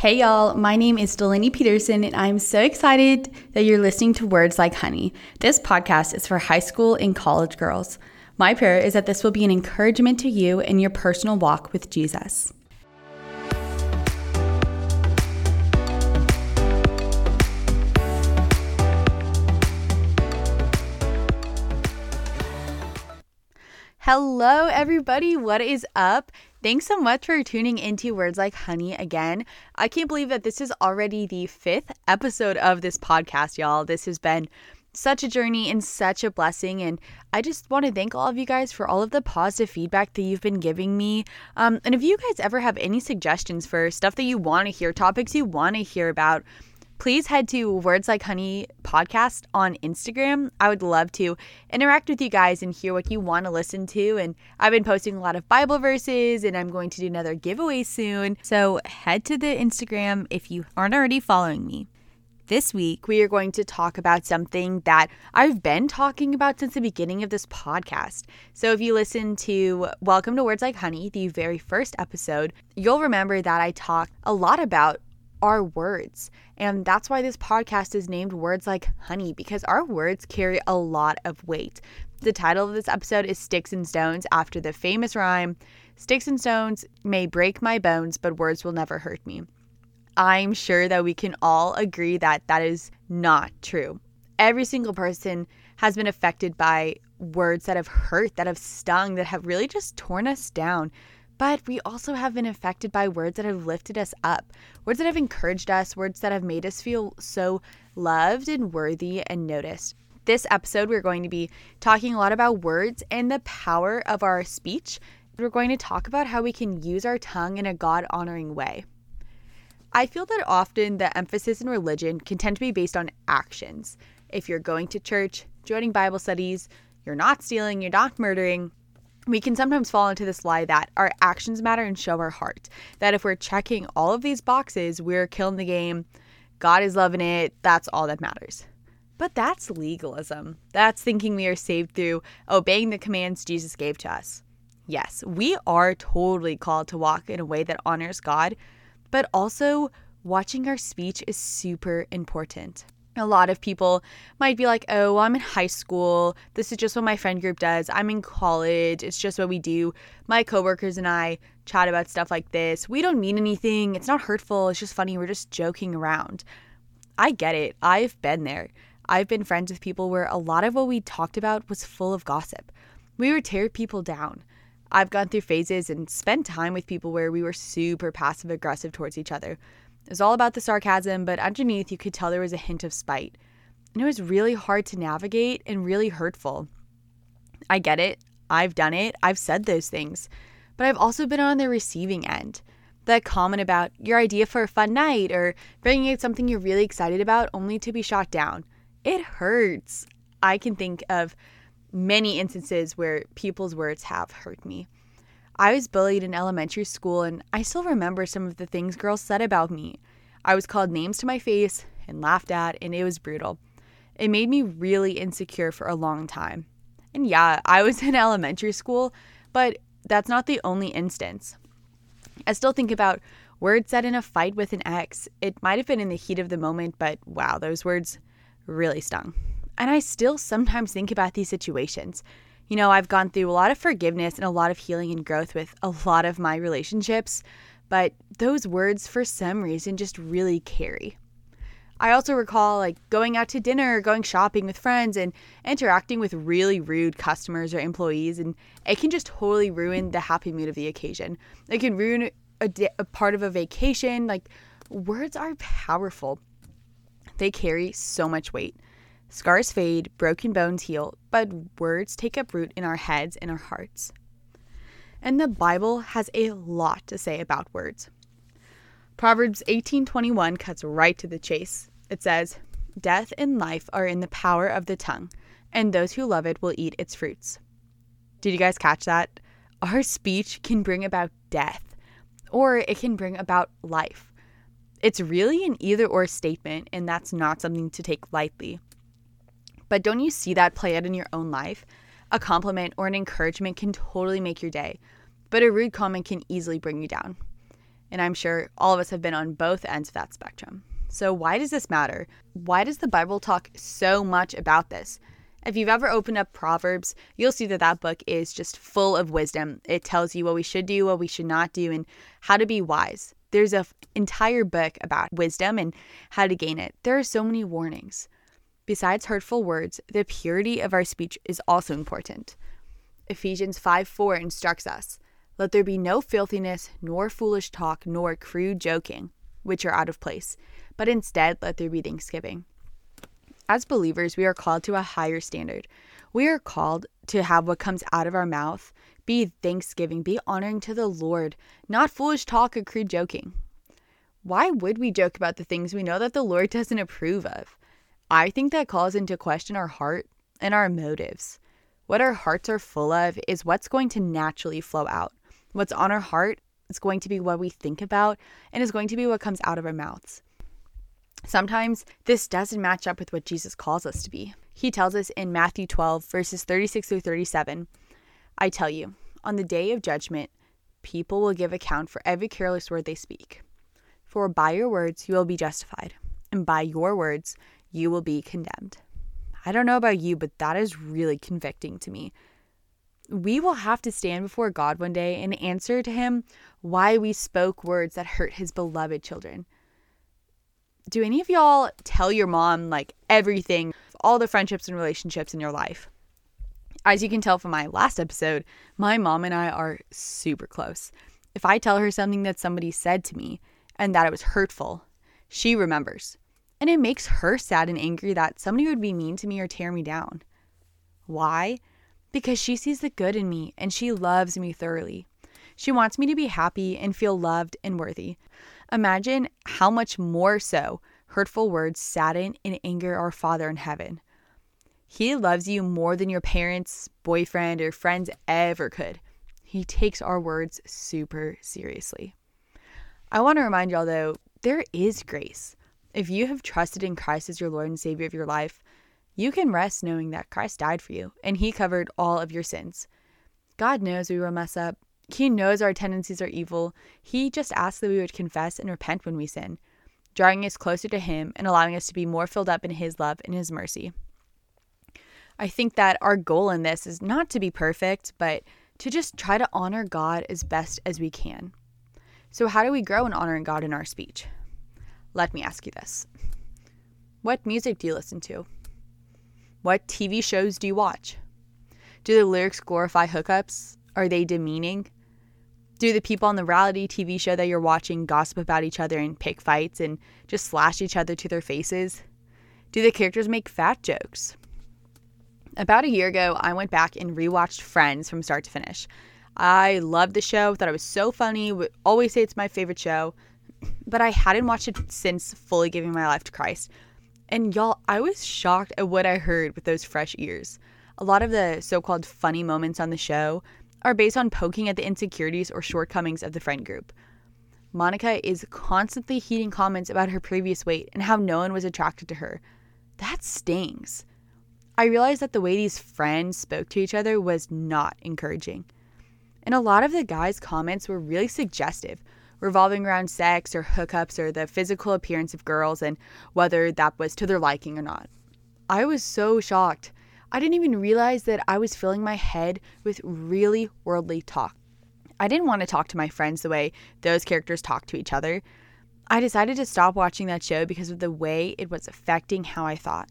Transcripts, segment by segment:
Hey y'all, my name is Delaney Peterson, and I'm so excited that you're listening to Words Like Honey. This podcast is for high school and college girls. My prayer is that this will be an encouragement to you in your personal walk with Jesus. Hello, everybody. What is up? Thanks so much for tuning into Words Like Honey again. I can't believe that this is already the fifth episode of this podcast, y'all. This has been such a journey and such a blessing. And I just want to thank all of you guys for all of the positive feedback that you've been giving me. Um, and if you guys ever have any suggestions for stuff that you want to hear, topics you want to hear about, please head to Words Like Honey podcast on Instagram. I would love to interact with you guys and hear what you want to listen to. And I've been posting a lot of Bible verses and I'm going to do another giveaway soon. So head to the Instagram if you aren't already following me. This week, we are going to talk about something that I've been talking about since the beginning of this podcast. So, if you listen to Welcome to Words Like Honey, the very first episode, you'll remember that I talked a lot about our words. And that's why this podcast is named Words Like Honey, because our words carry a lot of weight. The title of this episode is Sticks and Stones, after the famous rhyme Sticks and stones may break my bones, but words will never hurt me. I'm sure that we can all agree that that is not true. Every single person has been affected by words that have hurt, that have stung, that have really just torn us down. But we also have been affected by words that have lifted us up, words that have encouraged us, words that have made us feel so loved and worthy and noticed. This episode, we're going to be talking a lot about words and the power of our speech. We're going to talk about how we can use our tongue in a God honoring way. I feel that often the emphasis in religion can tend to be based on actions. If you're going to church, joining Bible studies, you're not stealing, you're not murdering, we can sometimes fall into this lie that our actions matter and show our heart. That if we're checking all of these boxes, we're killing the game, God is loving it, that's all that matters. But that's legalism. That's thinking we are saved through obeying the commands Jesus gave to us. Yes, we are totally called to walk in a way that honors God, but also watching our speech is super important a lot of people might be like, oh, well, I'm in high school. This is just what my friend group does. I'm in college. It's just what we do. My coworkers and I chat about stuff like this. We don't mean anything. It's not hurtful. It's just funny. We're just joking around. I get it. I've been there. I've been friends with people where a lot of what we talked about was full of gossip. We would tear people down. I've gone through phases and spent time with people where we were super passive aggressive towards each other. It was all about the sarcasm, but underneath you could tell there was a hint of spite. And it was really hard to navigate and really hurtful. I get it. I've done it. I've said those things. But I've also been on the receiving end. That comment about your idea for a fun night or bringing out something you're really excited about only to be shot down. It hurts. I can think of many instances where people's words have hurt me. I was bullied in elementary school, and I still remember some of the things girls said about me. I was called names to my face and laughed at, and it was brutal. It made me really insecure for a long time. And yeah, I was in elementary school, but that's not the only instance. I still think about words said in a fight with an ex. It might have been in the heat of the moment, but wow, those words really stung. And I still sometimes think about these situations you know, I've gone through a lot of forgiveness and a lot of healing and growth with a lot of my relationships, but those words, for some reason, just really carry. I also recall like going out to dinner, going shopping with friends, and interacting with really rude customers or employees, and it can just totally ruin the happy mood of the occasion. It can ruin a, di- a part of a vacation. Like, words are powerful, they carry so much weight. Scars fade, broken bones heal, but words take up root in our heads and our hearts. And the Bible has a lot to say about words. Proverbs 18:21 cuts right to the chase. It says, "Death and life are in the power of the tongue, and those who love it will eat its fruits." Did you guys catch that? Our speech can bring about death, or it can bring about life. It's really an either or statement, and that's not something to take lightly. But don't you see that play out in your own life? A compliment or an encouragement can totally make your day, but a rude comment can easily bring you down. And I'm sure all of us have been on both ends of that spectrum. So, why does this matter? Why does the Bible talk so much about this? If you've ever opened up Proverbs, you'll see that that book is just full of wisdom. It tells you what we should do, what we should not do, and how to be wise. There's an entire book about wisdom and how to gain it. There are so many warnings. Besides hurtful words, the purity of our speech is also important. Ephesians 5 4 instructs us Let there be no filthiness, nor foolish talk, nor crude joking, which are out of place, but instead let there be thanksgiving. As believers, we are called to a higher standard. We are called to have what comes out of our mouth be thanksgiving, be honoring to the Lord, not foolish talk or crude joking. Why would we joke about the things we know that the Lord doesn't approve of? I think that calls into question our heart and our motives. What our hearts are full of is what's going to naturally flow out. What's on our heart is going to be what we think about and is going to be what comes out of our mouths. Sometimes this doesn't match up with what Jesus calls us to be. He tells us in Matthew 12, verses 36 through 37 I tell you, on the day of judgment, people will give account for every careless word they speak. For by your words you will be justified, and by your words you will be condemned. I don't know about you, but that is really convicting to me. We will have to stand before God one day and answer to Him why we spoke words that hurt His beloved children do any of y'all tell your mom like everything, all the friendships and relationships in your life? As you can tell from my last episode, my mom and I are super close. If I tell her something that somebody said to me and that it was hurtful, she remembers. And it makes her sad and angry that somebody would be mean to me or tear me down. Why? Because she sees the good in me and she loves me thoroughly. She wants me to be happy and feel loved and worthy. Imagine how much more so hurtful words sadden and anger our Father in heaven. He loves you more than your parents, boyfriend, or friends ever could. He takes our words super seriously. I want to remind y'all though, there is grace. If you have trusted in Christ as your Lord and Savior of your life, you can rest knowing that Christ died for you and He covered all of your sins. God knows we will mess up, he knows our tendencies are evil. He just asks that we would confess and repent when we sin, drawing us closer to Him and allowing us to be more filled up in His love and His mercy. I think that our goal in this is not to be perfect, but to just try to honor God as best as we can. So, how do we grow in honoring God in our speech? Let me ask you this What music do you listen to? What TV shows do you watch? Do the lyrics glorify hookups? Are they demeaning? Do the people on the reality TV show that you're watching gossip about each other and pick fights and just slash each other to their faces? Do the characters make fat jokes? About a year ago, I went back and rewatched Friends from start to finish. I loved the show, thought it was so funny, would always say it's my favorite show, but I hadn't watched it since fully giving my life to Christ. And y'all, I was shocked at what I heard with those fresh ears. A lot of the so called funny moments on the show are based on poking at the insecurities or shortcomings of the friend group. Monica is constantly heeding comments about her previous weight and how no one was attracted to her. That stings. I realized that the way these friends spoke to each other was not encouraging. And a lot of the guys' comments were really suggestive, revolving around sex or hookups or the physical appearance of girls and whether that was to their liking or not. I was so shocked. I didn't even realize that I was filling my head with really worldly talk. I didn't want to talk to my friends the way those characters talk to each other. I decided to stop watching that show because of the way it was affecting how I thought.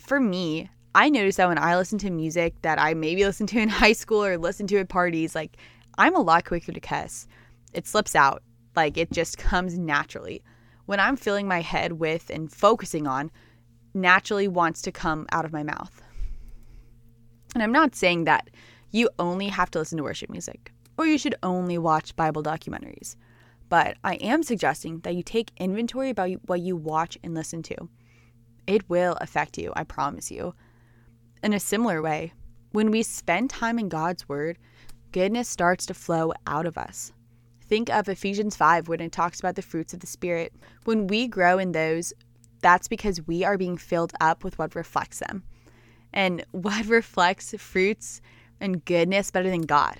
For me, I noticed that when I listen to music that I maybe listened to in high school or listened to at parties, like I'm a lot quicker to cuss. It slips out, like it just comes naturally. When I'm filling my head with and focusing on naturally wants to come out of my mouth. And I'm not saying that you only have to listen to worship music or you should only watch Bible documentaries, but I am suggesting that you take inventory about what you watch and listen to. It will affect you, I promise you. In a similar way, when we spend time in God's Word, goodness starts to flow out of us. Think of Ephesians 5 when it talks about the fruits of the Spirit. When we grow in those, that's because we are being filled up with what reflects them. And what reflects fruits and goodness better than God?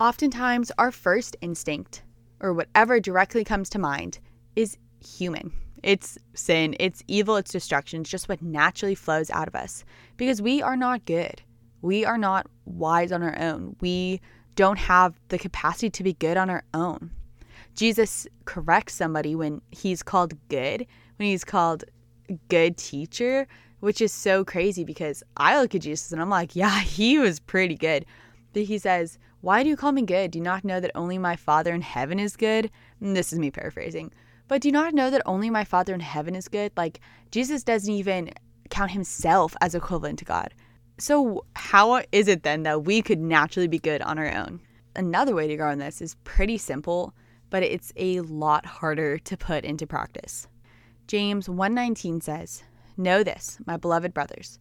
Oftentimes, our first instinct or whatever directly comes to mind is human. It's sin, it's evil, it's destruction. It's just what naturally flows out of us because we are not good. We are not wise on our own. We don't have the capacity to be good on our own. Jesus corrects somebody when he's called good, when he's called good teacher, which is so crazy because I look at Jesus and I'm like, yeah, he was pretty good. But he says, Why do you call me good? Do you not know that only my Father in heaven is good? And this is me paraphrasing. But do you not know that only my Father in heaven is good? Like, Jesus doesn't even count himself as equivalent to God. So, how is it then that we could naturally be good on our own? Another way to grow on this is pretty simple, but it's a lot harder to put into practice. James 1:19 says, "Know this, my beloved brothers,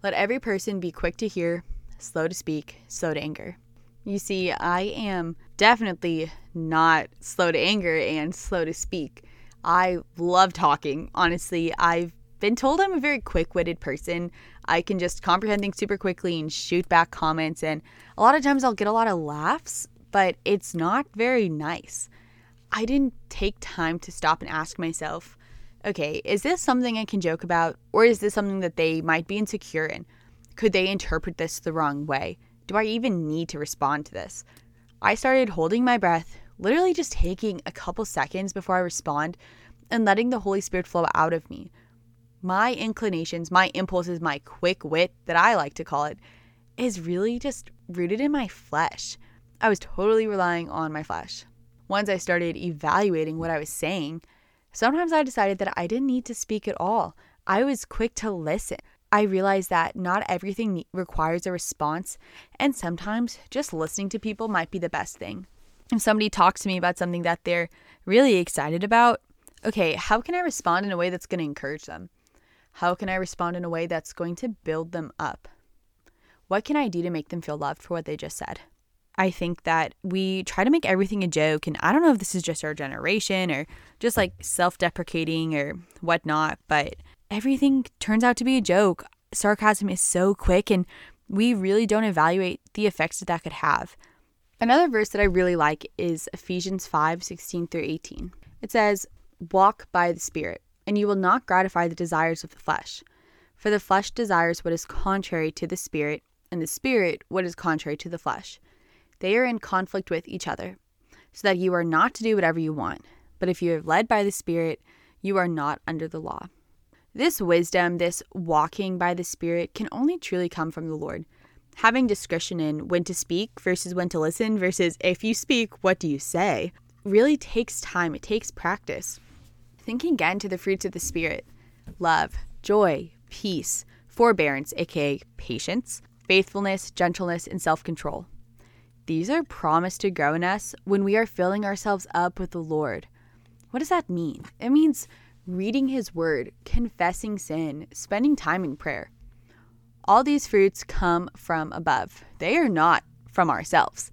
let every person be quick to hear, slow to speak, slow to anger." You see, I am definitely not slow to anger and slow to speak. I love talking. Honestly, I've been told I'm a very quick witted person. I can just comprehend things super quickly and shoot back comments. And a lot of times I'll get a lot of laughs, but it's not very nice. I didn't take time to stop and ask myself, okay, is this something I can joke about? Or is this something that they might be insecure in? Could they interpret this the wrong way? Do I even need to respond to this? I started holding my breath, literally just taking a couple seconds before I respond and letting the Holy Spirit flow out of me my inclinations, my impulses, my quick wit that I like to call it, is really just rooted in my flesh. I was totally relying on my flesh. Once I started evaluating what I was saying, sometimes I decided that I didn't need to speak at all. I was quick to listen. I realized that not everything requires a response, and sometimes just listening to people might be the best thing. If somebody talks to me about something that they're really excited about, okay, how can I respond in a way that's going to encourage them? How can I respond in a way that's going to build them up? What can I do to make them feel loved for what they just said? I think that we try to make everything a joke, and I don't know if this is just our generation or just like self deprecating or whatnot, but everything turns out to be a joke. Sarcasm is so quick, and we really don't evaluate the effects that that could have. Another verse that I really like is Ephesians 5 16 through 18. It says, Walk by the Spirit and you will not gratify the desires of the flesh. For the flesh desires what is contrary to the spirit, and the spirit what is contrary to the flesh. They are in conflict with each other, so that you are not to do whatever you want. But if you are led by the spirit, you are not under the law. This wisdom, this walking by the spirit, can only truly come from the Lord. Having discretion in when to speak versus when to listen versus if you speak, what do you say, really takes time. It takes practice. Thinking again to the fruits of the Spirit love, joy, peace, forbearance, aka patience, faithfulness, gentleness, and self control. These are promised to grow in us when we are filling ourselves up with the Lord. What does that mean? It means reading His Word, confessing sin, spending time in prayer. All these fruits come from above, they are not from ourselves.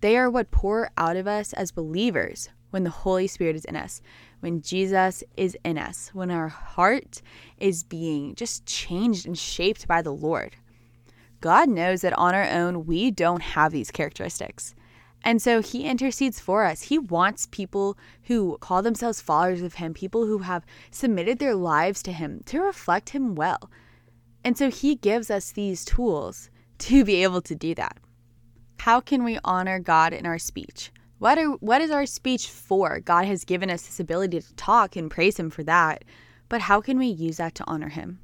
They are what pour out of us as believers when the Holy Spirit is in us when Jesus is in us, when our heart is being just changed and shaped by the Lord. God knows that on our own, we don't have these characteristics. And so he intercedes for us. He wants people who call themselves followers of him, people who have submitted their lives to him, to reflect him well. And so he gives us these tools to be able to do that. How can we honor God in our speech? What are what is our speech for? God has given us this ability to talk and praise him for that. But how can we use that to honor him?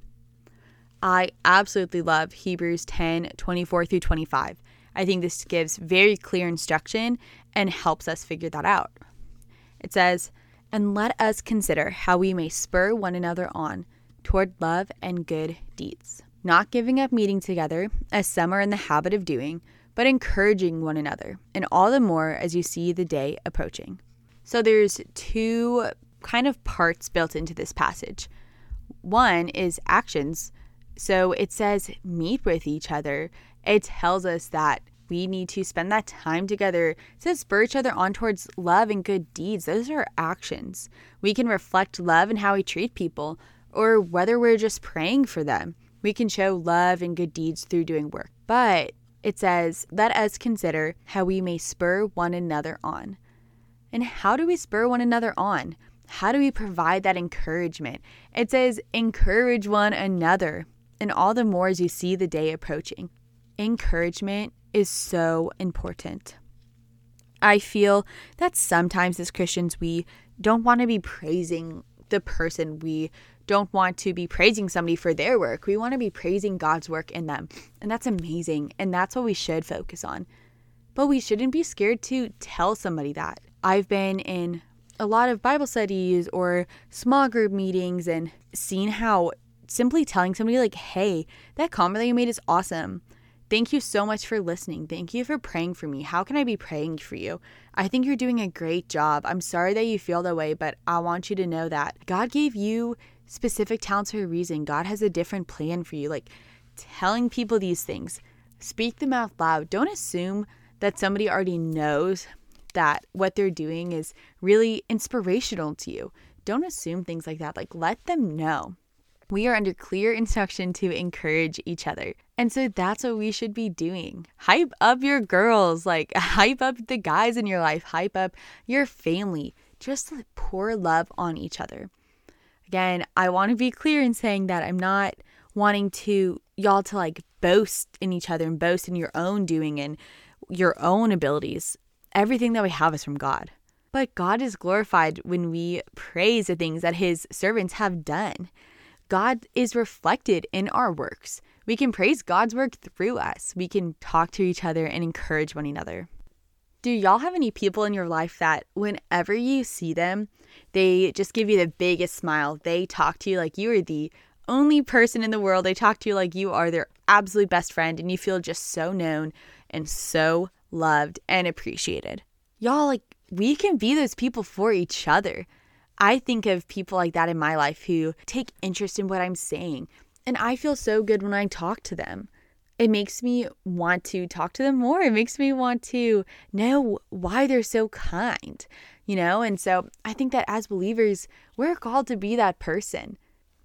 I absolutely love Hebrews 10, 24 through 25. I think this gives very clear instruction and helps us figure that out. It says, And let us consider how we may spur one another on toward love and good deeds, not giving up meeting together, as some are in the habit of doing but encouraging one another, and all the more as you see the day approaching. So there's two kind of parts built into this passage. One is actions. So it says meet with each other. It tells us that we need to spend that time together to spur each other on towards love and good deeds. Those are actions. We can reflect love in how we treat people or whether we're just praying for them. We can show love and good deeds through doing work. But it says, Let us consider how we may spur one another on. And how do we spur one another on? How do we provide that encouragement? It says, encourage one another, and all the more as you see the day approaching. Encouragement is so important. I feel that sometimes as Christians, we don't want to be praising the person. We don't want to be praising somebody for their work. We want to be praising God's work in them. And that's amazing. And that's what we should focus on. But we shouldn't be scared to tell somebody that. I've been in a lot of Bible studies or small group meetings and seen how simply telling somebody, like, hey, that comment that you made is awesome. Thank you so much for listening. Thank you for praying for me. How can I be praying for you? I think you're doing a great job. I'm sorry that you feel that way, but I want you to know that God gave you specific talents for a reason. God has a different plan for you. Like telling people these things, speak them out loud. Don't assume that somebody already knows that what they're doing is really inspirational to you. Don't assume things like that. Like let them know. We are under clear instruction to encourage each other. And so that's what we should be doing. Hype up your girls, like hype up the guys in your life, hype up your family. Just pour love on each other. Again, I want to be clear in saying that I'm not wanting to y'all to like boast in each other and boast in your own doing and your own abilities. Everything that we have is from God. But God is glorified when we praise the things that his servants have done. God is reflected in our works. We can praise God's work through us. We can talk to each other and encourage one another. Do y'all have any people in your life that whenever you see them, they just give you the biggest smile? They talk to you like you are the only person in the world. They talk to you like you are their absolute best friend and you feel just so known and so loved and appreciated. Y'all, like, we can be those people for each other. I think of people like that in my life who take interest in what I'm saying. And I feel so good when I talk to them. It makes me want to talk to them more. It makes me want to know why they're so kind, you know? And so I think that as believers, we're called to be that person.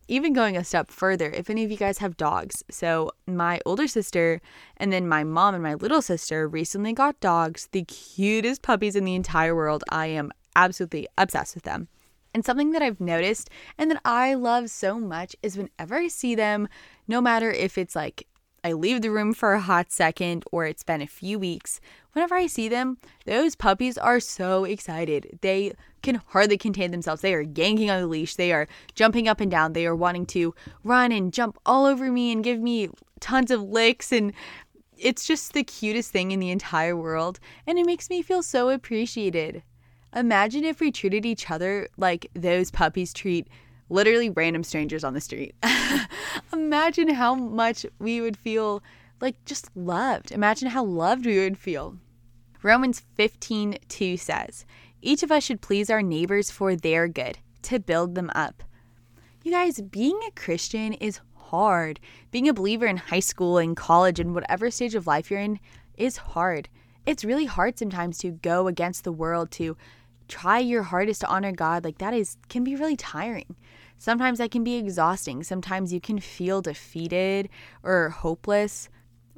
Even going a step further, if any of you guys have dogs. So, my older sister and then my mom and my little sister recently got dogs, the cutest puppies in the entire world. I am absolutely obsessed with them. And something that I've noticed and that I love so much is whenever I see them, no matter if it's like I leave the room for a hot second or it's been a few weeks, whenever I see them, those puppies are so excited. They can hardly contain themselves. They are yanking on the leash, they are jumping up and down, they are wanting to run and jump all over me and give me tons of licks and it's just the cutest thing in the entire world and it makes me feel so appreciated. Imagine if we treated each other like those puppies treat literally random strangers on the street. Imagine how much we would feel like just loved. Imagine how loved we would feel. Romans 15 2 says, Each of us should please our neighbors for their good, to build them up. You guys, being a Christian is hard. Being a believer in high school and college and whatever stage of life you're in is hard. It's really hard sometimes to go against the world, to try your hardest to honor God, like that is can be really tiring. Sometimes that can be exhausting. Sometimes you can feel defeated or hopeless.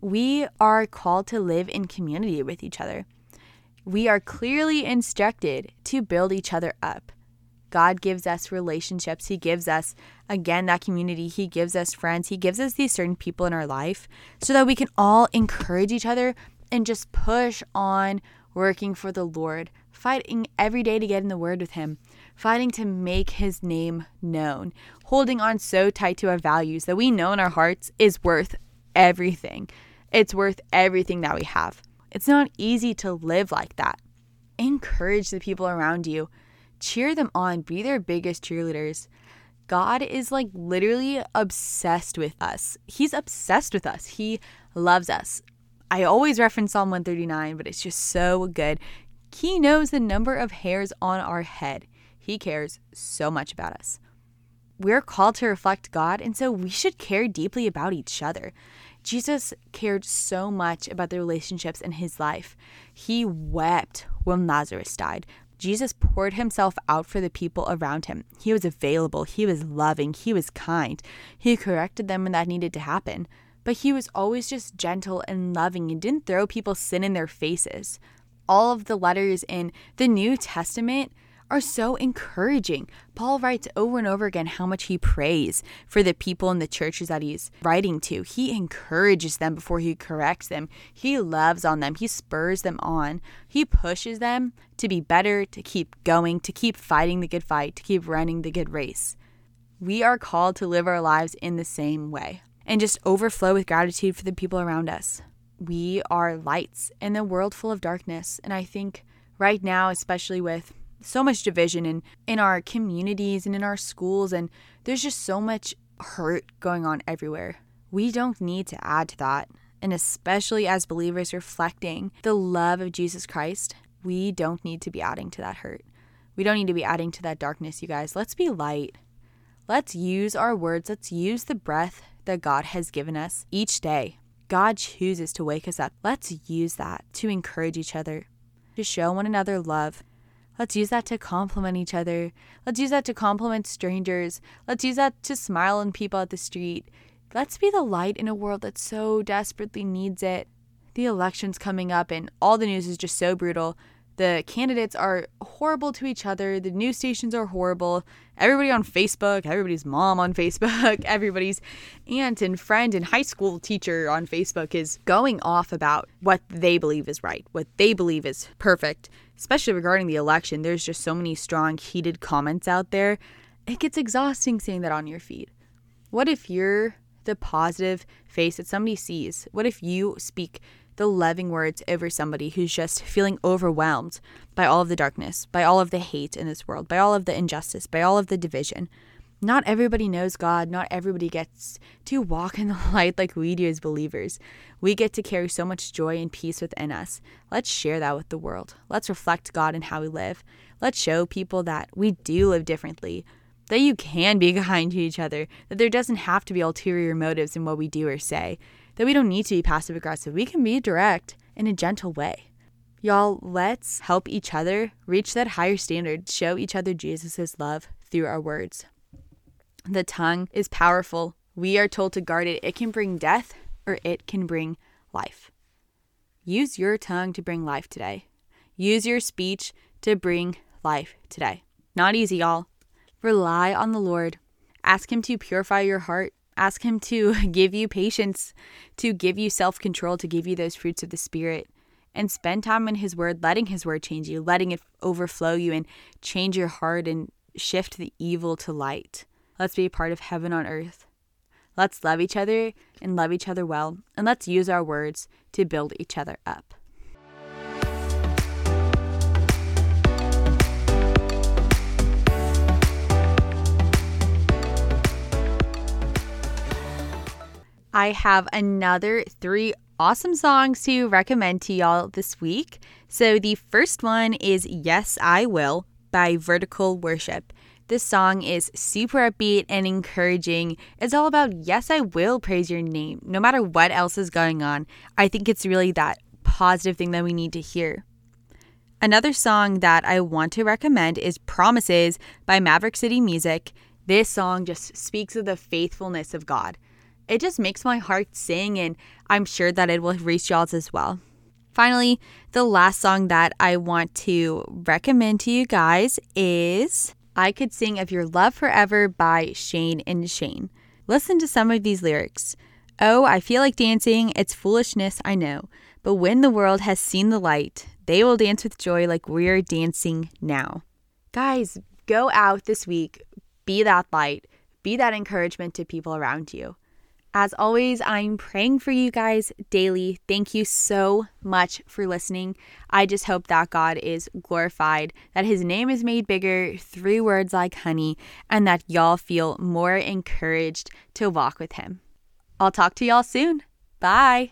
We are called to live in community with each other. We are clearly instructed to build each other up. God gives us relationships. He gives us, again, that community. He gives us friends. He gives us these certain people in our life so that we can all encourage each other and just push on working for the Lord, fighting every day to get in the Word with Him, fighting to make His name known, holding on so tight to our values that we know in our hearts is worth everything. It's worth everything that we have. It's not easy to live like that. Encourage the people around you, cheer them on, be their biggest cheerleaders. God is like literally obsessed with us. He's obsessed with us. He loves us. I always reference Psalm 139, but it's just so good. He knows the number of hairs on our head. He cares so much about us. We're called to reflect God, and so we should care deeply about each other. Jesus cared so much about the relationships in his life. He wept when Lazarus died. Jesus poured himself out for the people around him. He was available, he was loving, he was kind. He corrected them when that needed to happen. But he was always just gentle and loving and didn't throw people's sin in their faces. All of the letters in the New Testament are so encouraging. Paul writes over and over again how much he prays for the people in the churches that he's writing to. He encourages them before he corrects them. He loves on them. He spurs them on. He pushes them to be better, to keep going, to keep fighting the good fight, to keep running the good race. We are called to live our lives in the same way and just overflow with gratitude for the people around us. We are lights in a world full of darkness. And I think right now, especially with so much division in, in our communities and in our schools, and there's just so much hurt going on everywhere. We don't need to add to that. And especially as believers reflecting the love of Jesus Christ, we don't need to be adding to that hurt. We don't need to be adding to that darkness, you guys. Let's be light. Let's use our words. Let's use the breath that God has given us each day. God chooses to wake us up. Let's use that to encourage each other, to show one another love, Let's use that to compliment each other. Let's use that to compliment strangers. Let's use that to smile on people at the street. Let's be the light in a world that so desperately needs it. The election's coming up, and all the news is just so brutal. The candidates are horrible to each other. The news stations are horrible. Everybody on Facebook, everybody's mom on Facebook, everybody's aunt and friend and high school teacher on Facebook is going off about what they believe is right, what they believe is perfect especially regarding the election, there's just so many strong, heated comments out there. It gets exhausting seeing that on your feed. What if you're the positive face that somebody sees? What if you speak the loving words over somebody who's just feeling overwhelmed by all of the darkness, by all of the hate in this world, by all of the injustice, by all of the division? Not everybody knows God. Not everybody gets to walk in the light like we do as believers. We get to carry so much joy and peace within us. Let's share that with the world. Let's reflect God in how we live. Let's show people that we do live differently, that you can be kind to each other, that there doesn't have to be ulterior motives in what we do or say, that we don't need to be passive aggressive. We can be direct in a gentle way. Y'all, let's help each other reach that higher standard, show each other Jesus' love through our words. The tongue is powerful. We are told to guard it. It can bring death or it can bring life. Use your tongue to bring life today. Use your speech to bring life today. Not easy, y'all. Rely on the Lord. Ask Him to purify your heart. Ask Him to give you patience, to give you self control, to give you those fruits of the Spirit. And spend time in His Word, letting His Word change you, letting it overflow you and change your heart and shift the evil to light. Let's be a part of heaven on earth. Let's love each other and love each other well, and let's use our words to build each other up. I have another three awesome songs to recommend to y'all this week. So, the first one is Yes, I Will by Vertical Worship. This song is super upbeat and encouraging. It's all about, yes, I will praise your name, no matter what else is going on. I think it's really that positive thing that we need to hear. Another song that I want to recommend is Promises by Maverick City Music. This song just speaks of the faithfulness of God. It just makes my heart sing, and I'm sure that it will reach y'all's as well. Finally, the last song that I want to recommend to you guys is I Could Sing of Your Love Forever by Shane and Shane. Listen to some of these lyrics. Oh, I feel like dancing. It's foolishness, I know. But when the world has seen the light, they will dance with joy like we're dancing now. Guys, go out this week. Be that light. Be that encouragement to people around you. As always, I'm praying for you guys daily. Thank you so much for listening. I just hope that God is glorified, that his name is made bigger through words like honey, and that y'all feel more encouraged to walk with him. I'll talk to y'all soon. Bye.